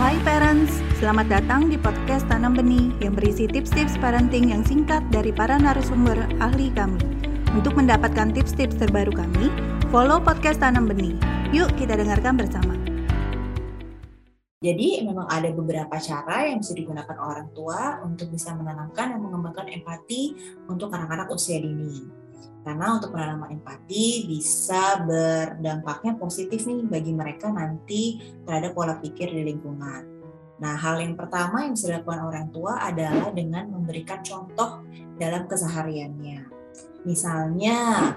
Hai parents, selamat datang di podcast Tanam Benih yang berisi tips-tips parenting yang singkat dari para narasumber ahli kami. Untuk mendapatkan tips-tips terbaru kami, follow podcast Tanam Benih. Yuk kita dengarkan bersama. Jadi memang ada beberapa cara yang bisa digunakan orang tua untuk bisa menanamkan dan mengembangkan empati untuk anak-anak usia dini. Karena untuk penanaman empati bisa berdampaknya positif nih bagi mereka nanti terhadap pola pikir di lingkungan. Nah, hal yang pertama yang bisa dilakukan orang tua adalah dengan memberikan contoh dalam kesehariannya. Misalnya,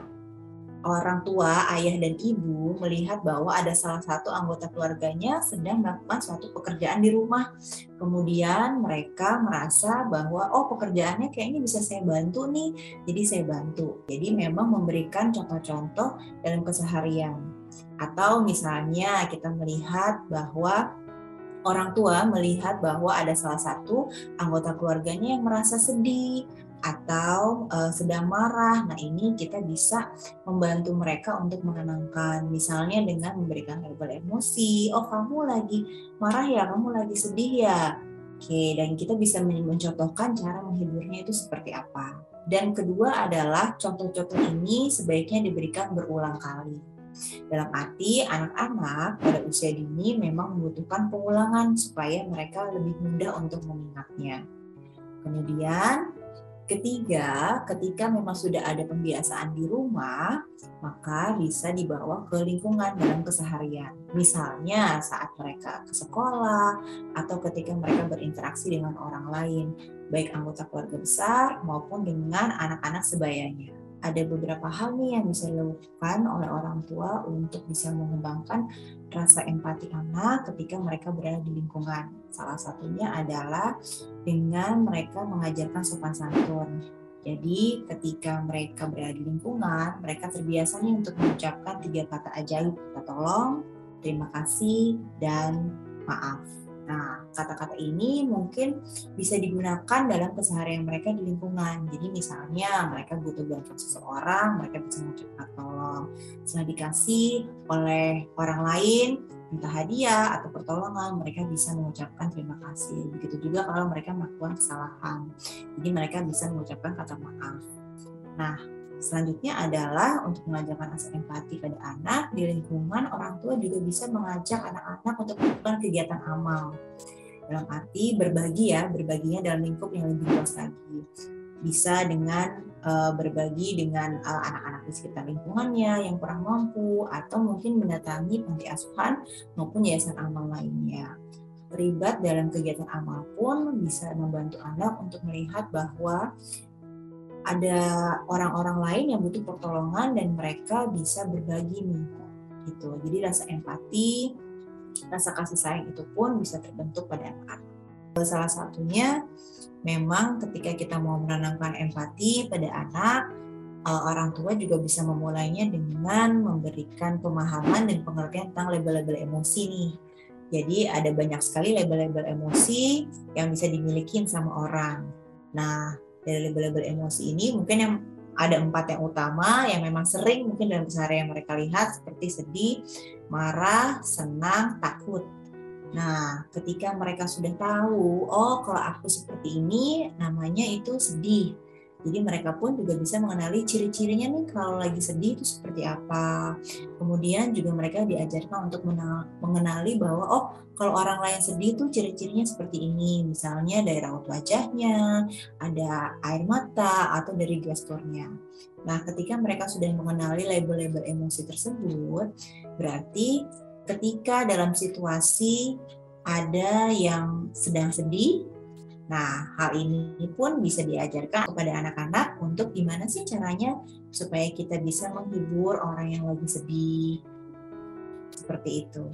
orang tua, ayah dan ibu melihat bahwa ada salah satu anggota keluarganya sedang melakukan suatu pekerjaan di rumah. Kemudian mereka merasa bahwa oh pekerjaannya kayaknya bisa saya bantu nih, jadi saya bantu. Jadi memang memberikan contoh-contoh dalam keseharian. Atau misalnya kita melihat bahwa orang tua melihat bahwa ada salah satu anggota keluarganya yang merasa sedih atau uh, sedang marah. Nah, ini kita bisa membantu mereka untuk menenangkan. Misalnya dengan memberikan label emosi. Oh, kamu lagi marah ya, kamu lagi sedih ya. Oke, dan kita bisa mencontohkan cara menghiburnya itu seperti apa. Dan kedua adalah contoh-contoh ini sebaiknya diberikan berulang kali. Dalam arti anak-anak pada usia dini memang membutuhkan pengulangan supaya mereka lebih mudah untuk mengingatnya. Kemudian Ketiga, ketika memang sudah ada pembiasaan di rumah, maka bisa dibawa ke lingkungan dalam keseharian. Misalnya saat mereka ke sekolah atau ketika mereka berinteraksi dengan orang lain, baik anggota keluarga besar maupun dengan anak-anak sebayanya ada beberapa hal nih yang bisa dilakukan oleh orang tua untuk bisa mengembangkan rasa empati anak ketika mereka berada di lingkungan. Salah satunya adalah dengan mereka mengajarkan sopan santun. Jadi ketika mereka berada di lingkungan, mereka terbiasa nih untuk mengucapkan tiga kata ajaib, kata tolong, terima kasih, dan maaf. Nah, kata-kata ini mungkin bisa digunakan dalam keseharian mereka di lingkungan. Jadi misalnya mereka butuh bantuan seseorang, mereka bisa mengucapkan tolong. Setelah dikasih oleh orang lain, entah hadiah atau pertolongan, mereka bisa mengucapkan terima kasih. Begitu juga kalau mereka melakukan kesalahan. Jadi mereka bisa mengucapkan kata maaf. Nah, Selanjutnya adalah untuk mengajarkan rasa empati pada anak di lingkungan orang tua juga bisa mengajak anak-anak untuk melakukan kegiatan amal. Dalam arti berbagi ya, berbaginya dalam lingkup yang lebih luas lagi. Bisa dengan uh, berbagi dengan eh, anak-anak di sekitar lingkungannya yang kurang mampu atau mungkin mendatangi panti asuhan maupun yayasan amal lainnya terlibat dalam kegiatan amal pun bisa membantu anak untuk melihat bahwa ada orang-orang lain yang butuh pertolongan dan mereka bisa berbagi nih gitu. Jadi rasa empati rasa kasih sayang itu pun bisa terbentuk pada anak-anak salah satunya memang ketika kita mau menanamkan empati pada anak eh, orang tua juga bisa memulainya dengan memberikan pemahaman dan pengertian tentang label-label emosi nih. Jadi ada banyak sekali label-label emosi yang bisa dimiliki sama orang. Nah dari label-label emosi ini mungkin yang ada empat yang utama yang memang sering mungkin dalam keseharian mereka lihat seperti sedih, marah, senang, takut. Nah, ketika mereka sudah tahu, oh kalau aku seperti ini namanya itu sedih. Jadi mereka pun juga bisa mengenali ciri-cirinya nih kalau lagi sedih itu seperti apa. Kemudian juga mereka diajarkan untuk mengenali bahwa oh kalau orang lain sedih itu ciri-cirinya seperti ini. Misalnya dari raut wajahnya, ada air mata atau dari gesturnya. Nah, ketika mereka sudah mengenali label-label emosi tersebut, berarti ketika dalam situasi ada yang sedang sedih, Nah, hal ini pun bisa diajarkan kepada anak-anak untuk gimana sih caranya supaya kita bisa menghibur orang yang lagi sedih. Seperti itu.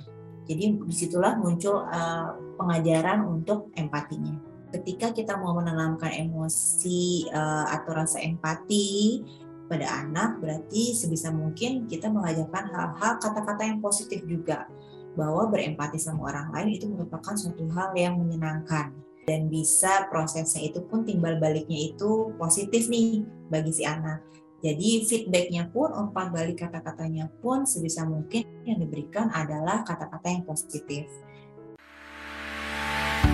Jadi di situlah muncul uh, pengajaran untuk empatinya. Ketika kita mau menanamkan emosi uh, atau rasa empati pada anak, berarti sebisa mungkin kita mengajarkan hal-hal kata-kata yang positif juga. Bahwa berempati sama orang lain itu merupakan suatu hal yang menyenangkan dan bisa prosesnya itu pun timbal baliknya itu positif nih bagi si anak. Jadi feedbacknya pun, umpan balik kata-katanya pun sebisa mungkin yang diberikan adalah kata-kata yang positif.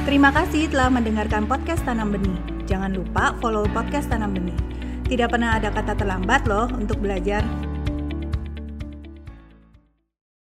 Terima kasih telah mendengarkan podcast Tanam Benih. Jangan lupa follow podcast Tanam Benih. Tidak pernah ada kata terlambat loh untuk belajar.